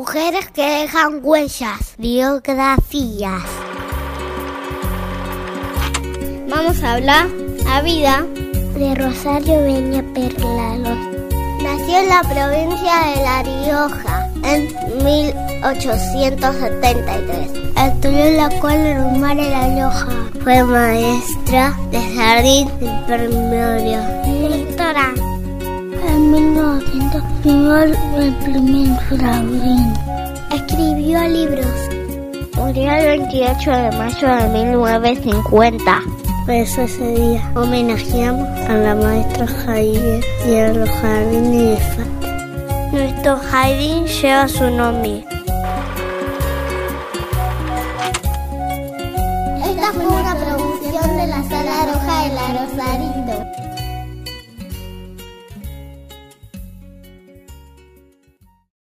Mujeres que dejan huellas, biografías. Vamos a hablar la vida de Rosario Beña Perlalos. Nació en la provincia de La Rioja en 1873. Estudió en la escuela normal de La Rioja. Fue maestra de jardín y primario. Directora. En 1900 vivió el primer jardín. Escribió libros. Murió el 28 de mayo de 1950. Por eso ese día homenajeamos a la maestra Javier y a los jardines de. Nuestro jardín lleva su nombre. Esta fue una producción de la Sala Roja de la Rosario.